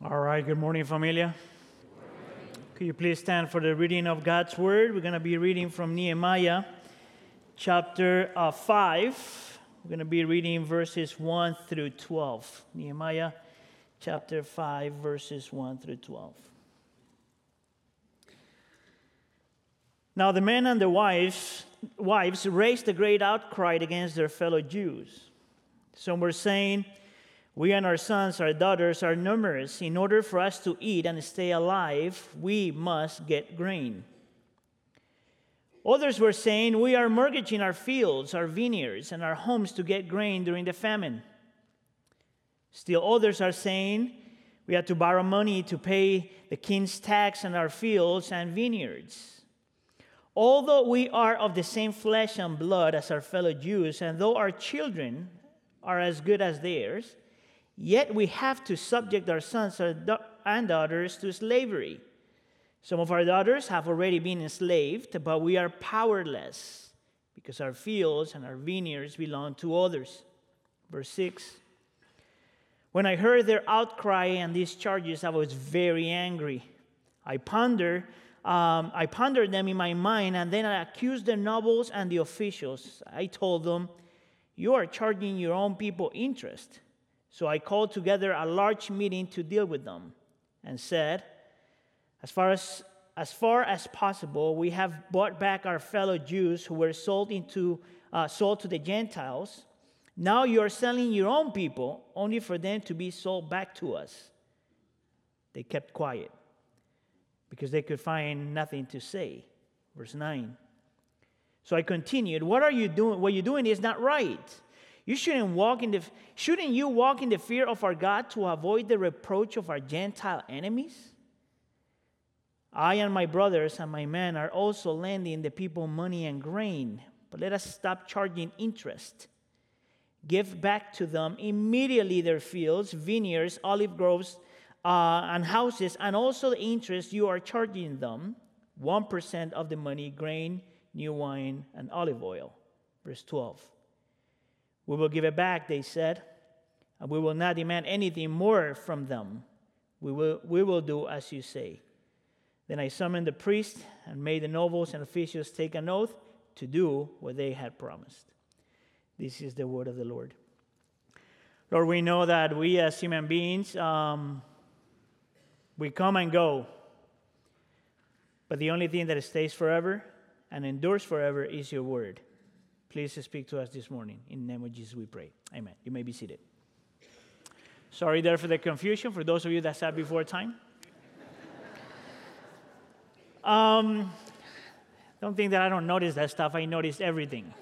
All right, good morning, familia. Could you please stand for the reading of God's word? We're going to be reading from Nehemiah chapter uh, 5. We're going to be reading verses 1 through 12. Nehemiah chapter 5, verses 1 through 12. Now the men and the wives, wives raised a great outcry against their fellow Jews. Some were saying, we and our sons, our daughters are numerous. In order for us to eat and stay alive, we must get grain. Others were saying, We are mortgaging our fields, our vineyards, and our homes to get grain during the famine. Still, others are saying, We have to borrow money to pay the king's tax on our fields and vineyards. Although we are of the same flesh and blood as our fellow Jews, and though our children are as good as theirs, Yet we have to subject our sons and daughters to slavery. Some of our daughters have already been enslaved, but we are powerless because our fields and our vineyards belong to others. Verse 6 When I heard their outcry and these charges, I was very angry. I pondered. Um, I pondered them in my mind, and then I accused the nobles and the officials. I told them, You are charging your own people interest so I called together a large meeting to deal with them and said, as far as, as far as possible, we have bought back our fellow Jews who were sold, into, uh, sold to the Gentiles. Now you are selling your own people only for them to be sold back to us. They kept quiet because they could find nothing to say. Verse 9. So I continued, What are you doing? What you're doing is not right. You shouldn't walk in the shouldn't you walk in the fear of our God to avoid the reproach of our Gentile enemies? I and my brothers and my men are also lending the people money and grain, but let us stop charging interest. Give back to them immediately their fields, vineyards, olive groves, uh, and houses, and also the interest you are charging them 1% of the money, grain, new wine, and olive oil. Verse 12. We will give it back, they said, we will not demand anything more from them. We will, we will do as you say. Then I summoned the priests and made the nobles and officials take an oath to do what they had promised. This is the word of the Lord. Lord, we know that we as human beings, um, we come and go. But the only thing that stays forever and endures forever is your word. Please speak to us this morning. In the name of Jesus, we pray. Amen. You may be seated. Sorry there for the confusion for those of you that sat before time. Um, don't think that I don't notice that stuff. I notice everything.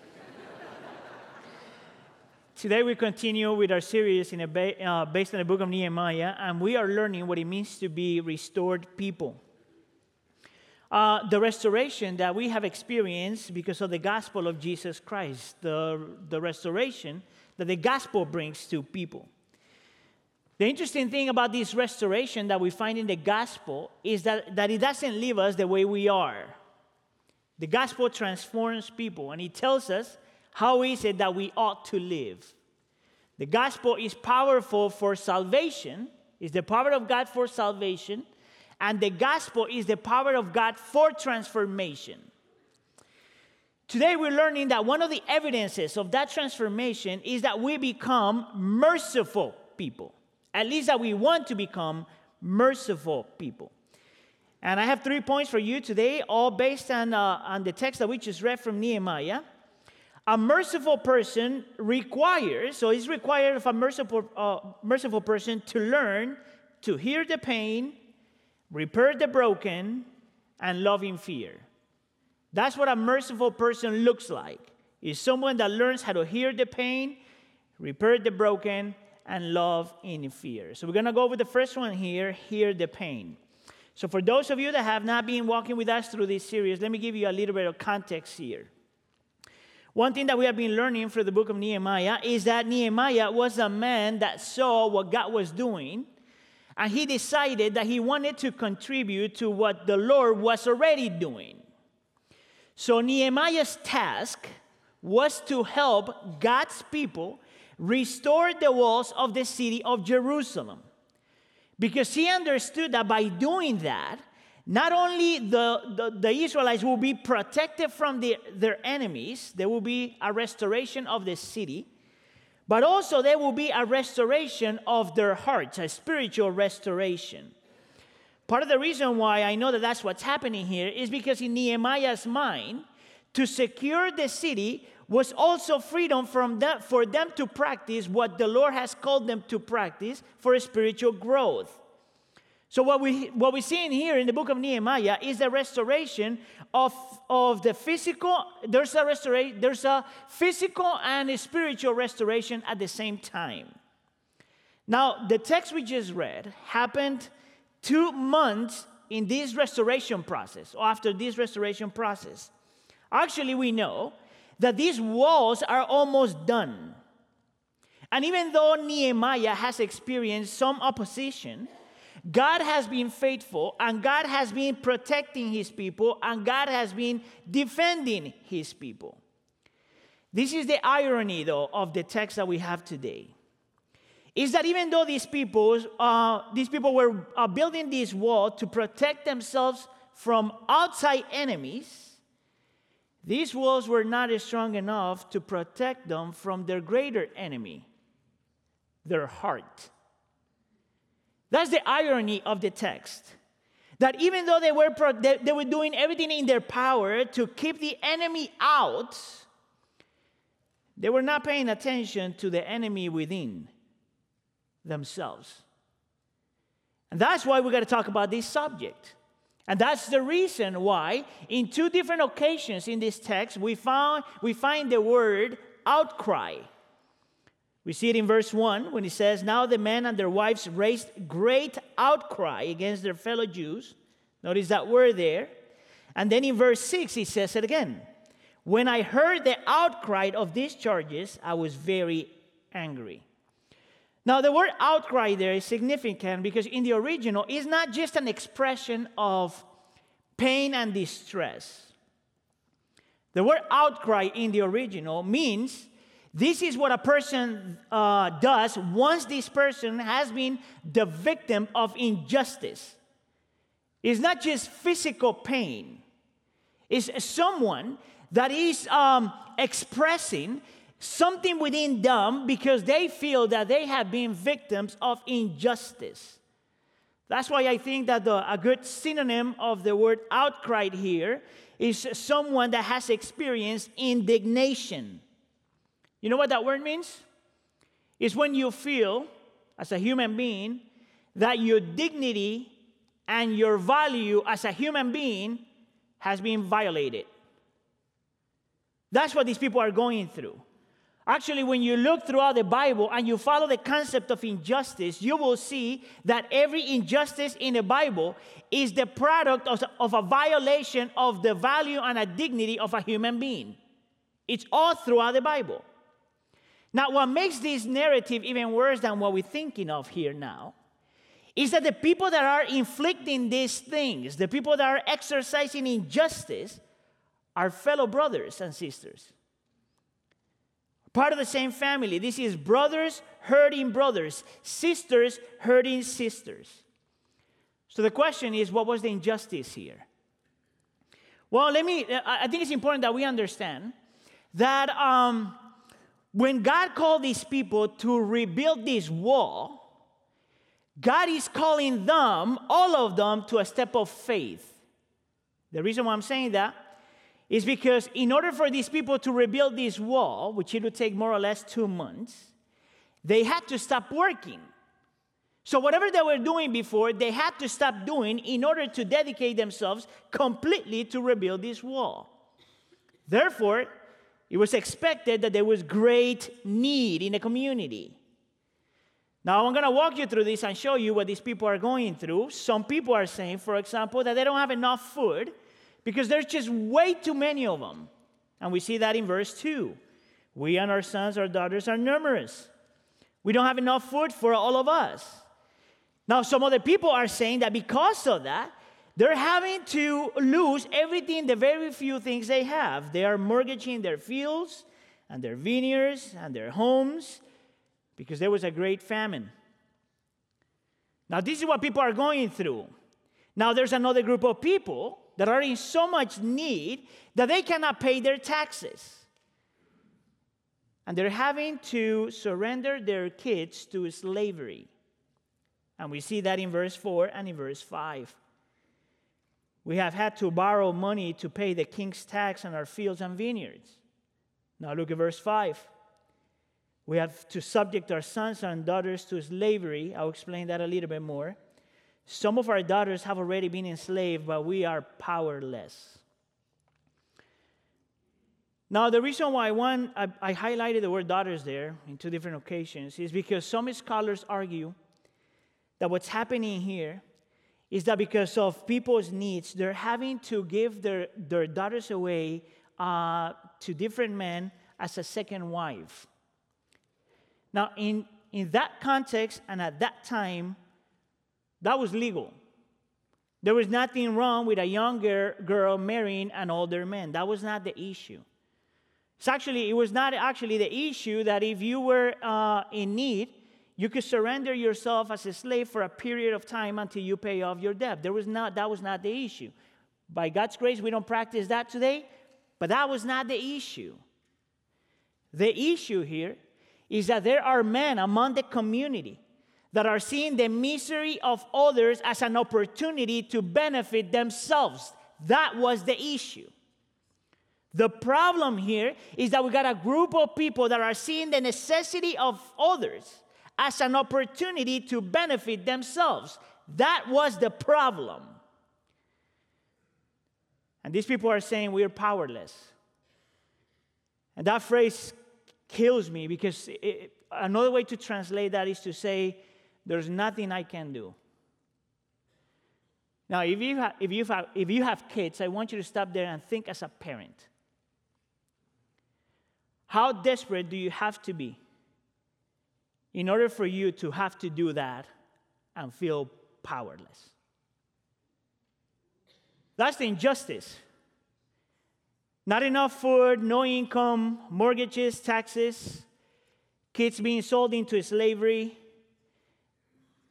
Today we continue with our series in a ba- uh, based on the book of Nehemiah, and we are learning what it means to be restored people uh, the restoration that we have experienced because of the gospel of Jesus Christ, the, the restoration that the gospel brings to people. The interesting thing about this restoration that we find in the gospel is that, that it doesn't leave us the way we are. The gospel transforms people and it tells us how is it that we ought to live. The gospel is powerful for salvation, is the power of God for salvation and the gospel is the power of God for transformation. Today, we're learning that one of the evidences of that transformation is that we become merciful people. At least that we want to become merciful people. And I have three points for you today, all based on, uh, on the text that we just read from Nehemiah. A merciful person requires, so it's required of a merciful, uh, merciful person to learn to hear the pain repair the broken, and love in fear. That's what a merciful person looks like. Is someone that learns how to hear the pain, repair the broken, and love in fear. So we're to go over the first one here, hear the pain. So for those of you that have not been walking with us through this series, let me give you a little bit of context here. One thing that we have been learning through the book of Nehemiah is that Nehemiah was a man that saw what God was doing and he decided that he wanted to contribute to what the Lord was already doing. So Nehemiah's task was to help God's people restore the walls of the city of Jerusalem. Because he understood that by doing that, not only the, the, the, Israelites will be protected from the, their enemies, there will be a restoration of the city, but also there will be a restoration of their hearts, a spiritual restoration. Part of the reason why I know that that's what's happening here is because in Nehemiah's mind, to secure the city was also freedom from them, for them to practice what the Lord has called them to practice for spiritual growth. So what we what we see in here in the book of Nehemiah is the restoration of, of the physical. There's a restoration, there's a physical and a spiritual restoration at the same time. Now, the text we just read happened two months in this restoration process, or after this restoration process. Actually, we know that these walls are almost done. And even though Nehemiah has experienced some opposition, God has been faithful and God has been protecting his people and God has been defending his people. This is the irony, though, of the text that we have today. Is that even though these people, uh, these people were uh, building this wall to protect themselves from outside enemies, these walls were not strong enough to protect them from their greater enemy, their heart. That's the irony of the text. That even though they were, they were doing everything in their power to keep the enemy out, they were not paying attention to the enemy within themselves. And that's why we got to talk about this subject. And that's the reason why, in two different occasions in this text, we, found, we find the word outcry. We see it in verse 1 when he says, Now the men and their wives raised great outcry against their fellow Jews. Notice that word there. And then in verse 6, he says it again. When I heard the outcry of these charges, I was very angry. Now, the word outcry there is significant because in the original, it's not just an expression of pain and distress. The word outcry in the original means this is what a person uh, does once this person has been the victim of injustice. It's not just physical pain, it's someone that is um, expressing something within them because they feel that they have been victims of injustice. That's why I think that the, a good synonym of the word outcry here is someone that has experienced indignation. You know what that word means? It's when you feel, as a human being, that your dignity and your value as a human being has been violated. That's what these people are going through. Actually, when you look throughout the Bible and you follow the concept of injustice, you will see that every injustice in the Bible is the product of, of a violation of the value and a dignity of a human being. It's all throughout the Bible. Now, what makes this narrative even worse than what we're thinking of here now is that the people that are inflicting these things, the people that are exercising injustice, are fellow brothers and sisters. Part of the same family. This is brothers hurting brothers, sisters hurting sisters. So the question is what was the injustice here? Well, let me, I think it's important that we understand that um, when God called these people to rebuild this wall, God is calling them, all of them, to a step of faith. The reason why I'm saying that is because in order for these people to rebuild this wall, which it would take more or less two months, they had to stop working. So, whatever they were doing before, they had to stop doing in order to dedicate themselves completely to rebuild this wall. Therefore, it was expected that there was great need in the community. Now, I'm going to walk you through this and show you what these people are going through. Some people are saying, for example, that they don't have enough food because there's just way too many of them. And we see that in verse 2. We and our sons, our daughters are numerous. We don't have enough food for all of us. Now, some other people are saying that because of that, they're having to lose everything, the very few things they have. They are mortgaging their fields and their vineyards and their homes because there was a great famine. Now, this is what people are going through. Now, there's another group of people that are in so much need that they cannot pay their taxes. And they're having to surrender their kids to slavery. And we see that in verse 4 and in verse 5. We have had to borrow money to pay the king's tax on our fields and vineyards. Now look at verse 5. We have to subject our sons and daughters to slavery. I'll explain that a little bit more. Some of our daughters have already been enslaved, but we are powerless. Now, the reason why one, I, I highlighted the word daughters there in two different occasions is because some scholars argue that what's happening here is that because of people's needs, they're having to give their, their daughters away uh, to different men as a second wife. Now, in, in that context and at that time, that was legal. There was nothing wrong with a younger girl marrying an older man. That was not the issue. It's actually, it was not actually the issue that if you were uh, in need, you could surrender yourself as a slave for a period of time until you pay off your debt. There was not, that was not the issue. By God's grace, we don't practice that today, but that was not the issue. The issue here is that there are men among the community that are seeing the misery of others as an opportunity to benefit themselves. That was the issue. The problem here is that we got a group of people that are seeing the necessity of others as an opportunity to benefit themselves. That was the problem. And these people are saying we're powerless. And that phrase kills me because it, another way to translate that is to say, there's nothing I can do. Now, if you, ha- if, you have, if you have kids, I want you to stop there and think as a parent. How desperate do you have to be in order for you to have to do that and feel powerless. That's the injustice. Not enough food, no income, mortgages, taxes, kids being sold into slavery,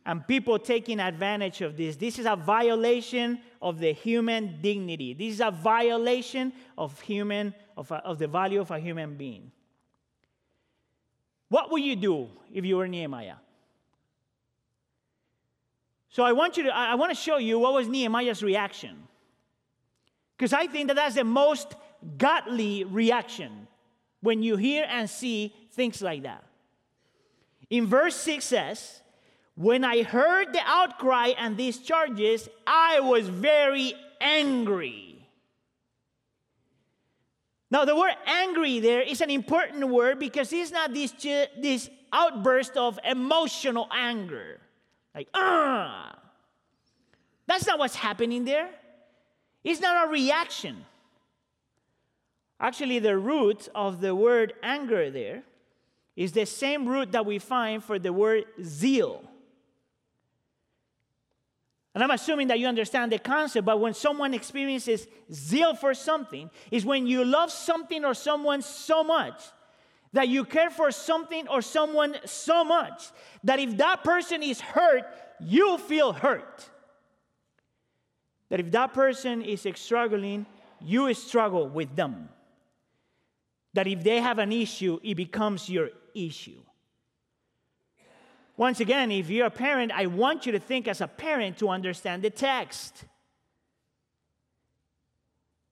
and people taking advantage of this. This is a violation of the human dignity. This is a violation of human of, a, of the value of a human being. What would you do if you were Nehemiah? So I want you to I want to show you what was Nehemiah's reaction. Because I think that that's the most godly reaction when you hear and see things like that. In verse 6 says, When I heard the outcry and these charges, I was very angry. Now, the word angry there is an important word because it's not this, this outburst of emotional anger. Like, ah. That's not what's happening there. It's not a reaction. Actually, the root of the word anger there is the same root that we find for the word zeal. And I'm assuming that you understand the concept, but when someone experiences zeal for something, is when you love something or someone so much that you care for something or someone so much that if that person is hurt, you feel hurt. That if that person is struggling, you struggle with them. That if they have an issue, it becomes your issue. Once again, if you're a parent, I want you to think as a parent to understand the text.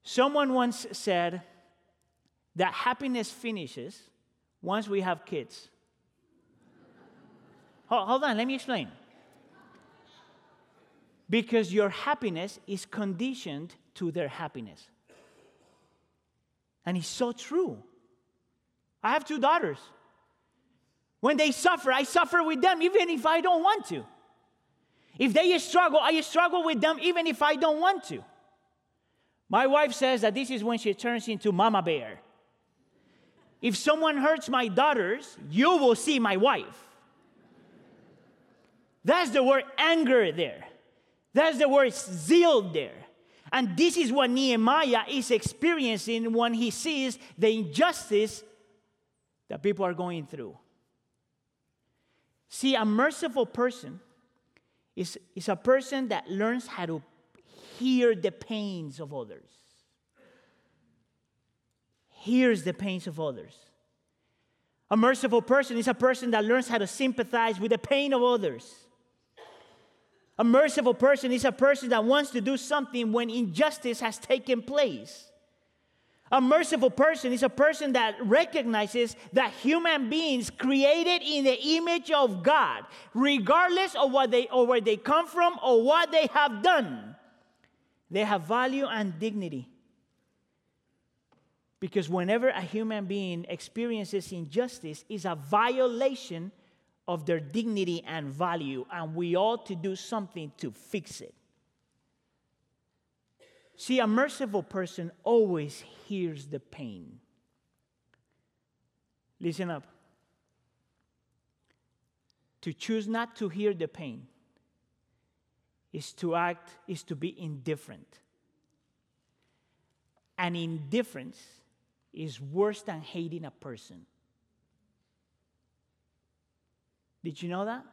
Someone once said that happiness finishes once we have kids. Hold on, let me explain. Because your happiness is conditioned to their happiness. And it's so true. I have two daughters. When they suffer, I suffer with them even if I don't want to. If they struggle, I struggle with them even if I don't want to. My wife says that this is when she turns into mama bear. If someone hurts my daughters, you will see my wife. That's the word anger there. That's the word zeal there. And this is what Nehemiah is experiencing when he sees the injustice that people are going through. See, a merciful person is, is a person that learns how to hear the pains of others. Hears the pains of others. A merciful person is a person that learns how to sympathize with the pain of others. A merciful person is a person that wants to do something when injustice has taken place. A merciful person is a person that recognizes that human beings created in the image of God, regardless of what they or where they come from or what they have done, they have value and dignity. Because whenever a human being experiences injustice, is a violation of their dignity and value, and we ought to do something to fix it. See, a merciful person always hears the pain. Listen up. To choose not to hear the pain is to act, is to be indifferent. And indifference is worse than hating a person. Did you know that?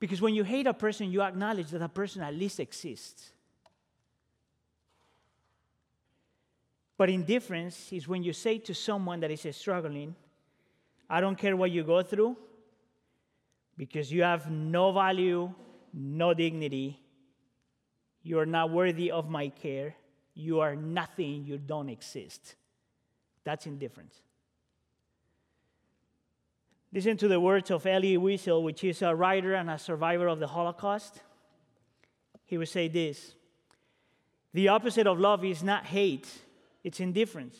Because when you hate a person, you acknowledge that a person at least exists. But indifference is when you say to someone that is struggling, I don't care what you go through, because you have no value, no dignity, you are not worthy of my care, you are nothing, you don't exist. That's indifference. Listen to the words of Elie Wiesel, which is a writer and a survivor of the Holocaust. He would say this The opposite of love is not hate, it's indifference.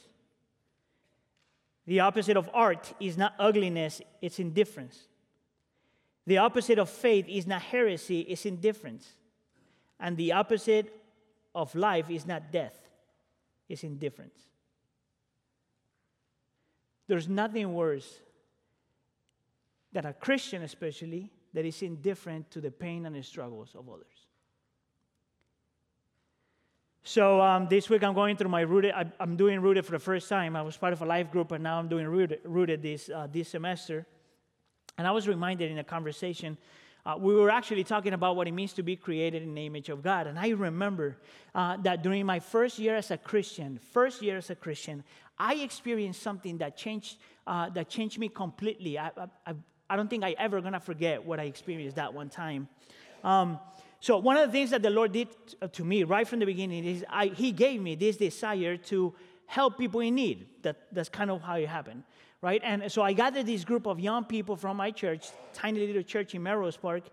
The opposite of art is not ugliness, it's indifference. The opposite of faith is not heresy, it's indifference. And the opposite of life is not death, it's indifference. There's nothing worse than a Christian, especially, that is indifferent to the pain and the struggles of others. So um, this week I'm going through my rooted. I, am doing rooted for the first time. I was part of a life group, and now I'm doing rooted, rooted this uh, this semester. And I was reminded in a conversation uh, we were actually talking about what it means to be created in the image of God. And I remember uh, that during my first year as a Christian, first year as a Christian, I experienced something that changed, uh, that changed me completely. I, I, I don't think I ever gonna forget what I experienced that one time. Um, so one of the things that the Lord did to me right from the beginning is I, He gave me this desire to help people in need. That, that's kind of how it happened, right? And so I gathered this group of young people from my church, tiny little church in Melrose Park,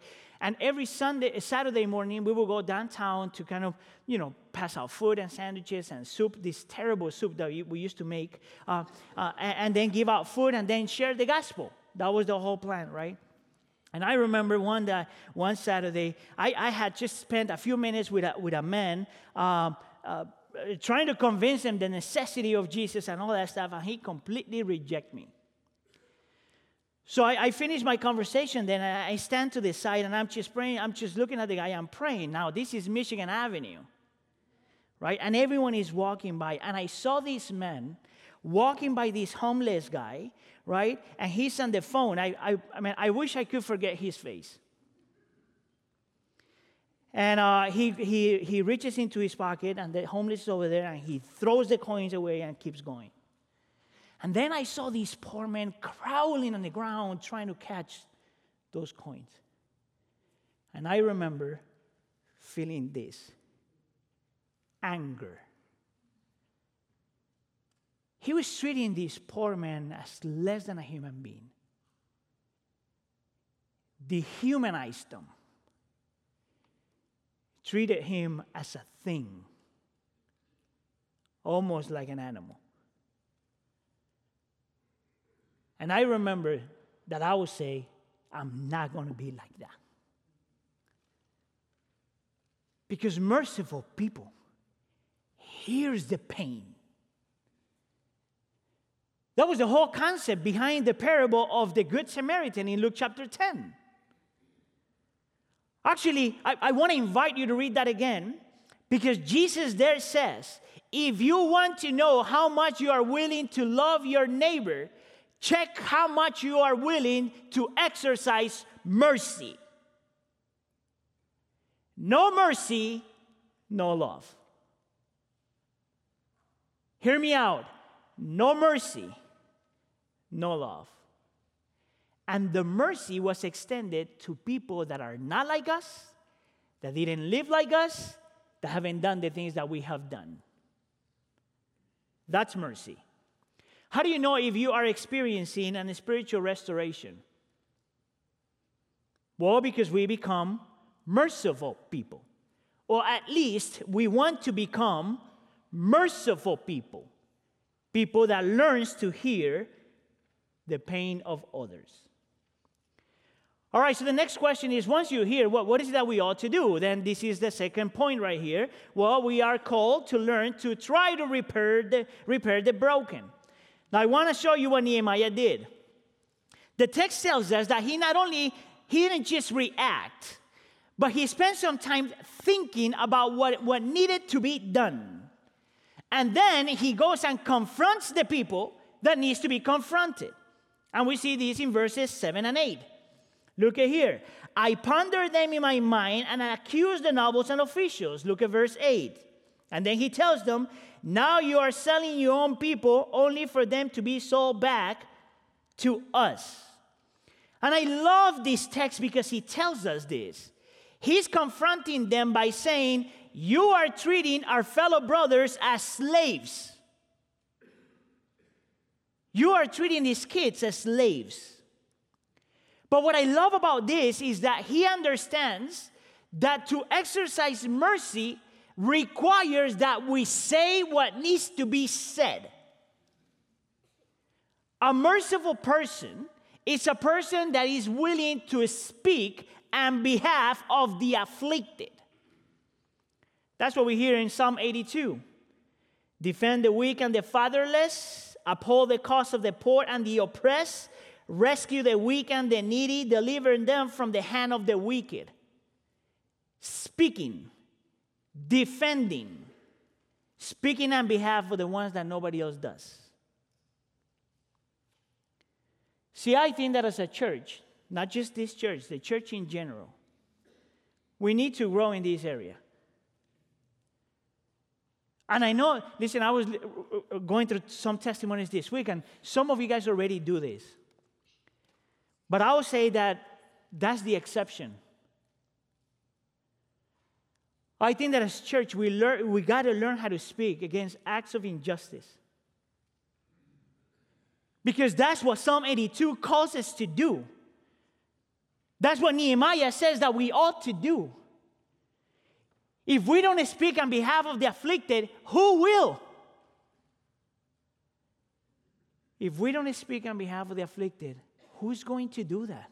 and every Sunday, Saturday morning, we would go downtown to kind of, you know, pass out food and sandwiches and soup, this terrible soup that we used to make, uh, uh, and, and then give out food and then share the gospel. That was the whole plan, right? And I remember one day, one Saturday, I, I had just spent a few minutes with a, with a man um, uh, trying to convince him the necessity of Jesus and all that stuff, and he completely rejected me. So I, I finished my conversation, then I stand to the side and I'm just praying. I'm just looking at the guy, I'm praying. Now, this is Michigan Avenue, right? And everyone is walking by. And I saw this man walking by this homeless guy, right? And he's on the phone. I, I, I mean, I wish I could forget his face. And uh, he, he, he reaches into his pocket, and the homeless is over there, and he throws the coins away and keeps going. And then I saw these poor men crawling on the ground trying to catch those coins. And I remember feeling this anger he was treating this poor man as less than a human being. Dehumanized him. Treated him as a thing, almost like an animal. And I remember that I would say, I'm not going to be like that. Because merciful people hears the pain that was the whole concept behind the parable of the Good Samaritan in Luke chapter 10. Actually, I, I want to invite you to read that again because Jesus there says, if you want to know how much you are willing to love your neighbor, check how much you are willing to exercise mercy. No mercy, no love. Hear me out. No mercy, no love. And the mercy was extended to people that are not like us, that didn't live like us, that haven't done the things that we have done. That's mercy. How do you know if you are experiencing a spiritual restoration? Well, because we become merciful people. Or at least we want to become merciful people. People that learns to hear the pain of others. All right, so the next question is once you hear what, what is it that we ought to do? Then this is the second point right here. Well, we are called to learn to try to repair the, repair the broken. Now, I want to show you what Nehemiah did. The text tells us that he not only he didn't just react, but he spent some time thinking about what, what needed to be done. And then he goes and confronts the people that needs to be confronted. And we see this in verses 7 and 8. Look at here. I pondered them in my mind and I accused the nobles and officials. Look at verse 8. And then he tells them, Now you are selling your own people only for them to be sold back to us. And I love this text because he tells us this. He's confronting them by saying, You are treating our fellow brothers as slaves. You are treating these kids as slaves. But what I love about this is that he understands that to exercise mercy requires that we say what needs to be said. A merciful person is a person that is willing to speak on behalf of the afflicted. That's what we hear in Psalm 82. Defend the weak and the fatherless, uphold the cause of the poor and the oppressed, rescue the weak and the needy, delivering them from the hand of the wicked. Speaking, defending, speaking on behalf of the ones that nobody else does. See, I think that as a church, not just this church, the church in general, we need to grow in this area. And I know, listen, I was uh, uh, going through some testimonies this week, and some of you guys already do this. But I would say that that's the exception. I think that as church, we, learn, we got to learn how to speak against acts of injustice. Because that's what Psalm 82 calls us to do. That's what Nehemiah says that we ought to do. If we don't speak on behalf of the afflicted, who will? If we don't speak on behalf of the afflicted, who's going to do that?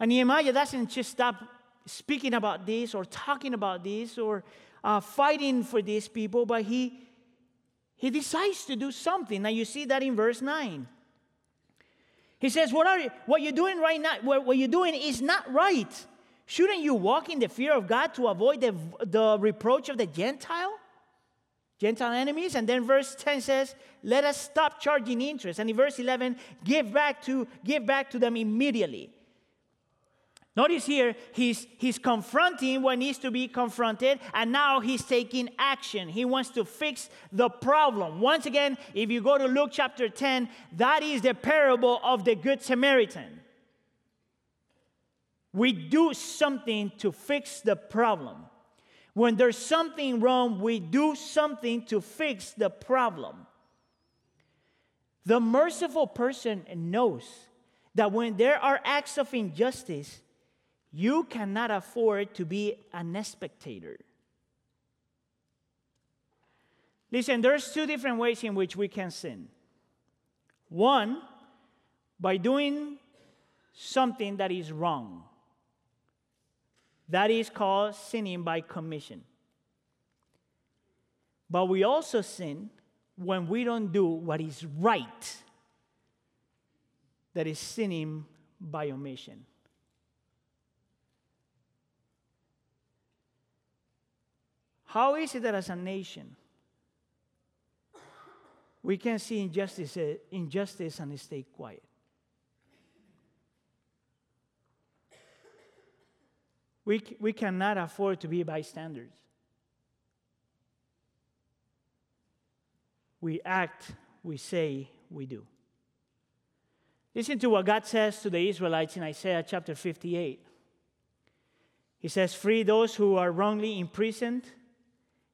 And Nehemiah doesn't just stop speaking about this or talking about this or uh, fighting for these people, but he, he decides to do something. Now you see that in verse 9. He says, What, are you, what you're doing right now, what, what you're doing is not right. Shouldn't you walk in the fear of God to avoid the, the reproach of the Gentile? Gentile enemies. And then verse 10 says, let us stop charging interest. And in verse 11, give back to, give back to them immediately. Notice here, he's, he's confronting what needs to be confronted, and now he's taking action. He wants to fix the problem. Once again, if you go to Luke chapter 10, that is the parable of the Good Samaritan. We do something to fix the problem. When there's something wrong, we do something to fix the problem. The merciful person knows that when there are acts of injustice, you cannot afford to be an spectator. Listen, there's two different ways in which we can sin. One, by doing something that is wrong. That is called sinning by commission. But we also sin when we don't do what is right. That is sinning by omission. How is it that as a nation we can see injustice, eh, injustice and stay quiet? We, we cannot afford to be bystanders. We act, we say, we do. Listen to what God says to the Israelites in Isaiah chapter 58. He says, Free those who are wrongly imprisoned,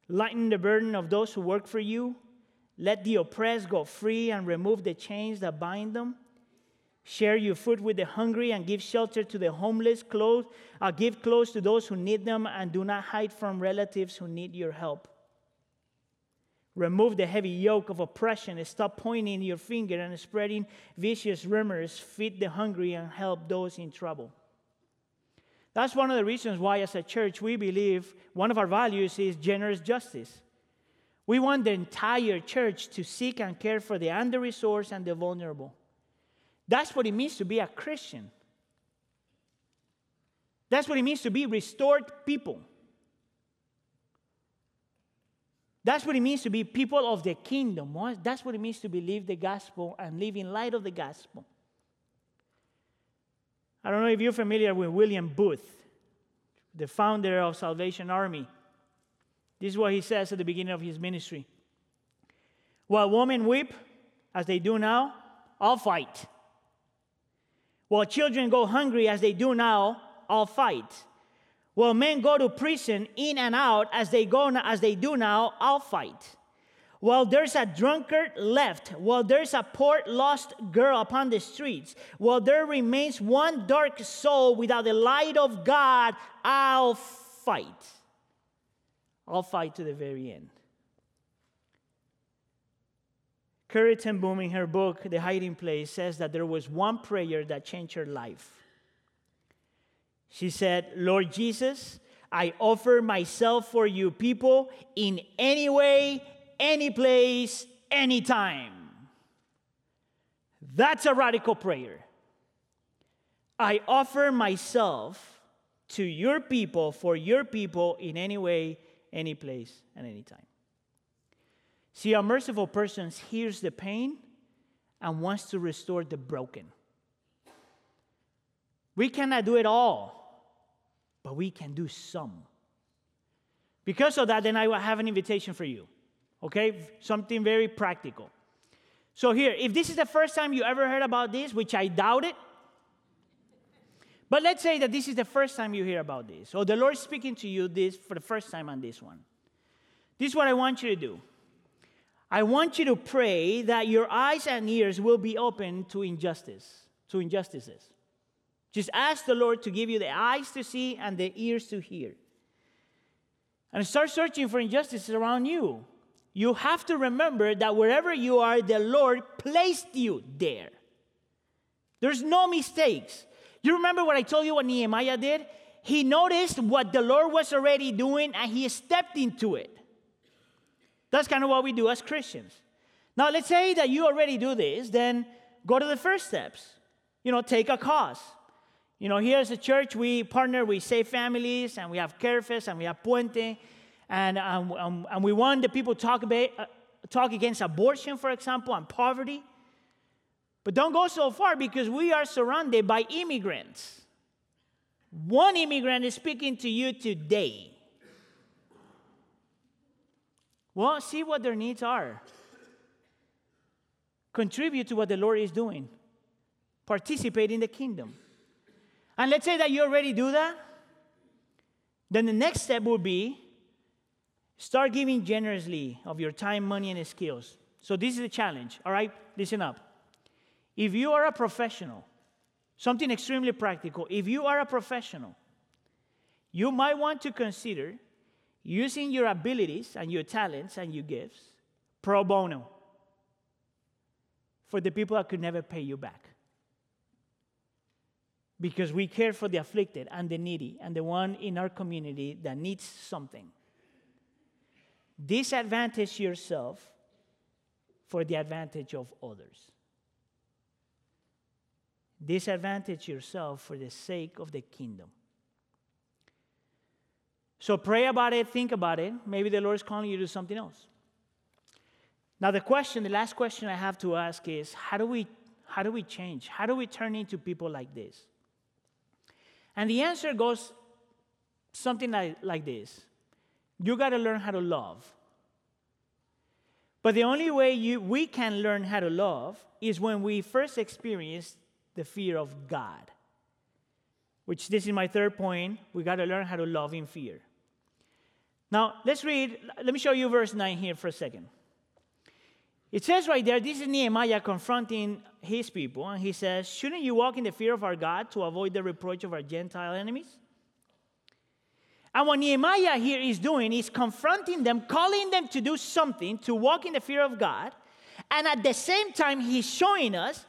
lighten the burden of those who work for you, let the oppressed go free and remove the chains that bind them. Share your food with the hungry and give shelter to the homeless. Clothes, uh, give clothes to those who need them and do not hide from relatives who need your help. Remove the heavy yoke of oppression. Stop pointing your finger and spreading vicious rumors. Feed the hungry and help those in trouble. That's one of the reasons why, as a church, we believe one of our values is generous justice. We want the entire church to seek and care for the under resourced and the vulnerable. That's what it means to be a Christian. That's what it means to be restored people. That's what it means to be people of the kingdom. That's what it means to believe the gospel and live in light of the gospel. I don't know if you're familiar with William Booth, the founder of Salvation Army. This is what he says at the beginning of his ministry. While women weep, as they do now, I'll fight. While children go hungry, as they do now, I'll fight. While men go to prison in and out as they go as they do now, I'll fight. While there's a drunkard left, while there's a poor lost girl upon the streets, while there remains one dark soul without the light of God, I'll fight. I'll fight to the very end. Ten Boom, in her book, The Hiding Place, says that there was one prayer that changed her life. She said, Lord Jesus, I offer myself for you people in any way, any place, anytime. That's a radical prayer. I offer myself to your people, for your people, in any way, any place, and any time. See, a merciful person hears the pain and wants to restore the broken. We cannot do it all but we can do some. Because of that, then I will have an invitation for you. Okay? Something very practical. So, here, if this is the first time you ever heard about this, which I doubt it, but let's say that this is the first time you hear about this, or the Lord is speaking to you this for the first time on this one. This is what I want you to do. I want you to pray that your eyes and ears will be open to injustice, to injustices. Just ask the Lord to give you the eyes to see and the ears to hear. And start searching for injustices around you. You have to remember that wherever you are, the Lord placed you there. There's no mistakes. You remember what I told you what Nehemiah did? He noticed what the Lord was already doing and he stepped into it. That's kind of what we do as Christians. Now, let's say that you already do this, then go to the first steps. You know, take a cause. You know, here as a church, we partner with Safe Families, and we have Carefest, and we have Puente, and, um, um, and we want the people to talk, about, uh, talk against abortion, for example, and poverty. But don't go so far because we are surrounded by immigrants. One immigrant is speaking to you today. Well, see what their needs are. Contribute to what the Lord is doing. Participate in the kingdom. And let's say that you already do that. Then the next step would be start giving generously of your time, money, and skills. So this is the challenge, all right? Listen up. If you are a professional, something extremely practical, if you are a professional, you might want to consider using your abilities and your talents and your gifts pro bono for the people that could never pay you back because we care for the afflicted and the needy and the one in our community that needs something. Disadvantage yourself for the advantage of others. Disadvantage yourself for the sake of the kingdom. So pray about it, think about it. Maybe the Lord is calling you to something else. Now, the question, the last question I have to ask is how do we, how do we change? How do we turn into people like this? And the answer goes something like, like this you got to learn how to love. But the only way you, we can learn how to love is when we first experience the fear of God. Which this is my third point. We got to learn how to love in fear. Now, let's read, let me show you verse 9 here for a second. It says right there, this is Nehemiah confronting his people, and he says, Shouldn't you walk in the fear of our God to avoid the reproach of our Gentile enemies? And what Nehemiah here is doing is confronting them, calling them to do something, to walk in the fear of God. And at the same time, he's showing us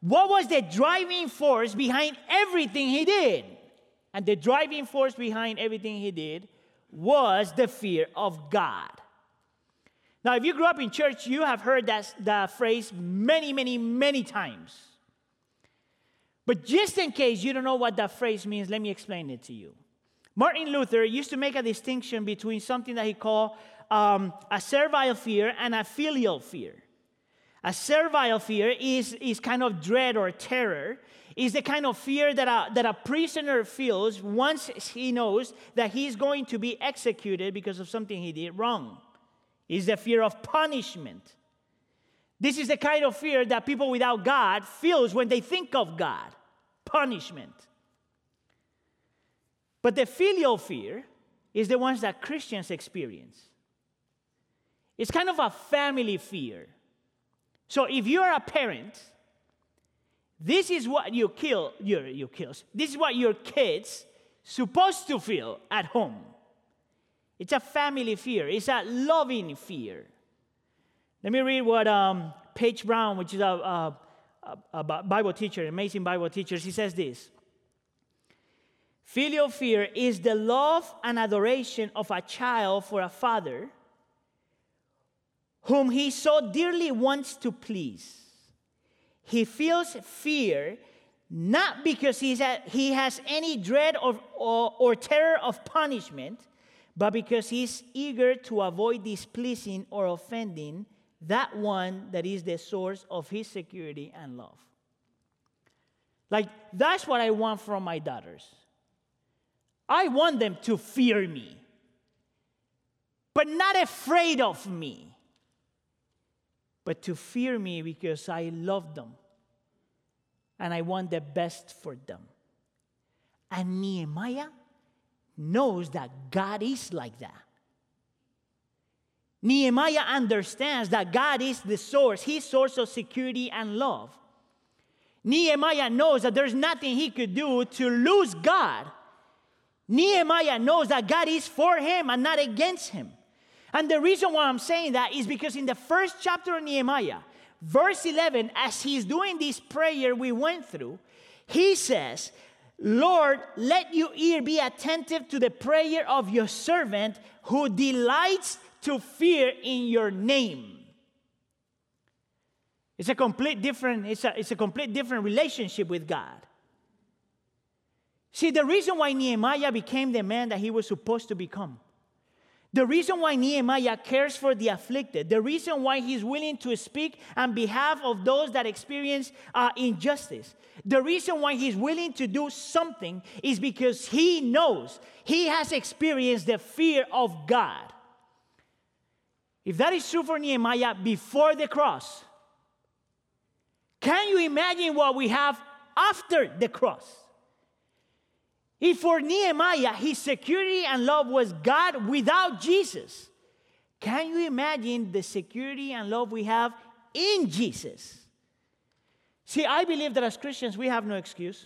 what was the driving force behind everything he did. And the driving force behind everything he did was the fear of God. Now, if you grew up in church, you have heard that, that phrase many, many, many times. But just in case you don't know what that phrase means, let me explain it to you. Martin Luther used to make a distinction between something that he called um, a servile fear and a filial fear. A servile fear is, is kind of dread or terror, is the kind of fear that a, that a prisoner feels once he knows that he's going to be executed because of something he did wrong. Is the fear of punishment. This is the kind of fear that people without God feels when they think of God. Punishment. But the filial fear is the ones that Christians experience. It's kind of a family fear. So if you're a parent, this is what you kill your, your kills. This is what your kids supposed to feel at home. It's a family fear. It's a loving fear. Let me read what um, Paige Brown, which is a, a, a Bible teacher, amazing Bible teacher, she says this. Filial fear is the love and adoration of a child for a father whom he so dearly wants to please. He feels fear not because he's he has any dread of, or, or terror of punishment, but because he's eager to avoid displeasing or offending that one that is the source of his security and love. Like, that's what I want from my daughters. I want them to fear me, but not afraid of me, but to fear me because I love them and I want the best for them. And Nehemiah knows that God is like that. Nehemiah understands that God is the source, his source of security and love. Nehemiah knows that there's nothing he could do to lose God Nehemiah knows that God is for him and not against him. And the reason why I'm saying that is because in the first chapter of Nehemiah, verse 11, as he's doing this prayer we went through, he says, Lord, let your ear be attentive to the prayer of your servant who delights to fear in your name. It's a complete different, it's a, it's a complete different relationship with God. See, the reason why Nehemiah became the man that he was supposed to become, the reason why Nehemiah cares for the afflicted, the reason why he's willing to speak on behalf of those that experience uh, injustice, the reason why he's willing to do something is because he knows he has experienced the fear of God. If that is true for Nehemiah before the cross, can you imagine what we have after the cross? If for Nehemiah, his security and love was God without Jesus, can you imagine the security and love we have in Jesus? See, I believe that as Christians, we have no excuse.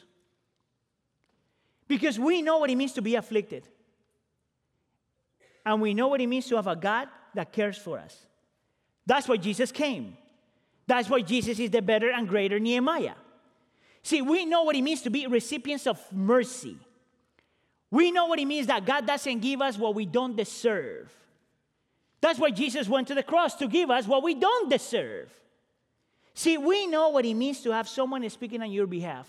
Because we know what it means to be afflicted. And we know what it means to have a God that cares for us. That's why Jesus came. That's why Jesus is the better and greater Nehemiah. See, we know what it means to be recipients of mercy. We know what it means that God doesn't give us what we don't deserve. That's why Jesus went to the cross to give us what we don't deserve. See, we know what it means to have someone speaking on your behalf.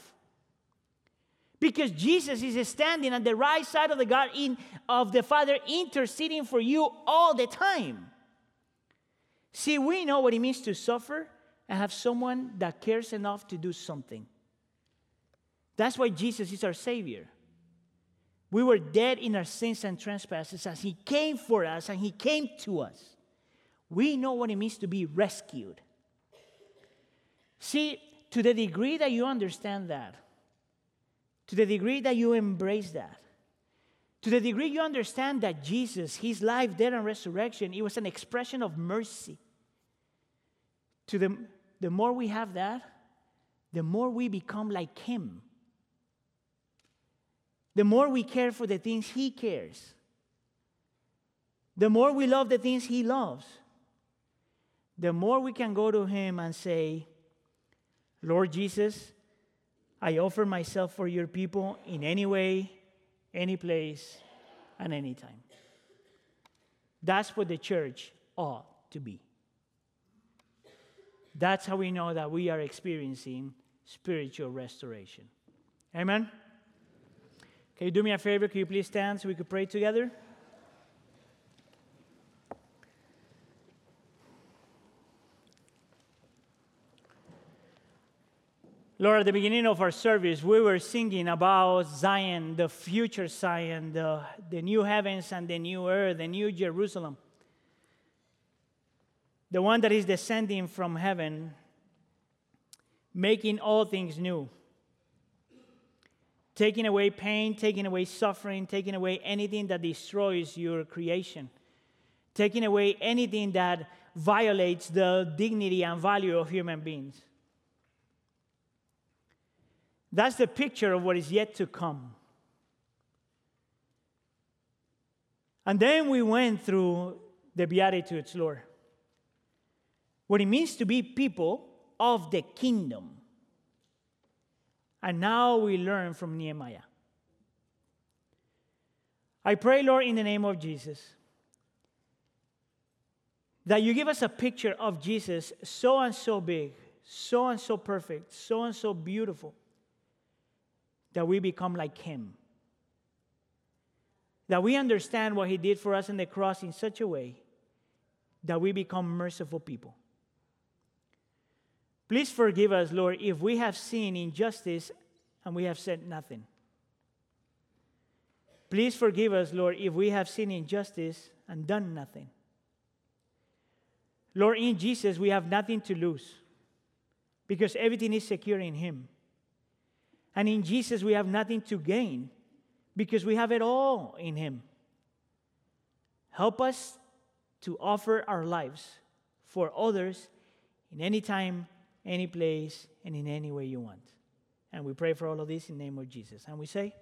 Because Jesus is standing on the right side of the God in, of the Father, interceding for you all the time. See, we know what it means to suffer and have someone that cares enough to do something. That's why Jesus is our Savior. We were dead in our sins and trespasses as He came for us and He came to us. We know what it means to be rescued. See, to the degree that you understand that, to the degree that you embrace that, to the degree you understand that Jesus, his life, death, and resurrection, it was an expression of mercy. To the, the more we have that, the more we become like him. The more we care for the things he cares. The more we love the things he loves. The more we can go to him and say, Lord Jesus, I offer myself for your people in any way, any place, and any time. That's what the church ought to be. That's how we know that we are experiencing spiritual restoration. Amen? Can you do me a favor? Can you please stand so we could pray together? Lord, at the beginning of our service, we were singing about Zion, the future Zion, the, the new heavens and the new earth, the new Jerusalem. The one that is descending from heaven, making all things new. Taking away pain, taking away suffering, taking away anything that destroys your creation. Taking away anything that violates the dignity and value of human beings that's the picture of what is yet to come. And then we went through the Beatitudes, Lord. What it means to be people of the kingdom. And now we learn from Nehemiah. I pray, Lord, in the name of Jesus, that you give us a picture of Jesus so and so big, so and so perfect, so and so beautiful that we become like Him. That we understand what He did for us in the cross in such a way that we become merciful people. Please forgive us, Lord, if we have seen injustice and we have said nothing. Please forgive us, Lord, if we have seen injustice and done nothing. Lord, in Jesus, we have nothing to lose because everything is secure in Him. And in Jesus, we have nothing to gain because we have it all in Him. Help us to offer our lives for others in any time, any place, and in any way you want. And we pray for all of this in the name of Jesus. And we say,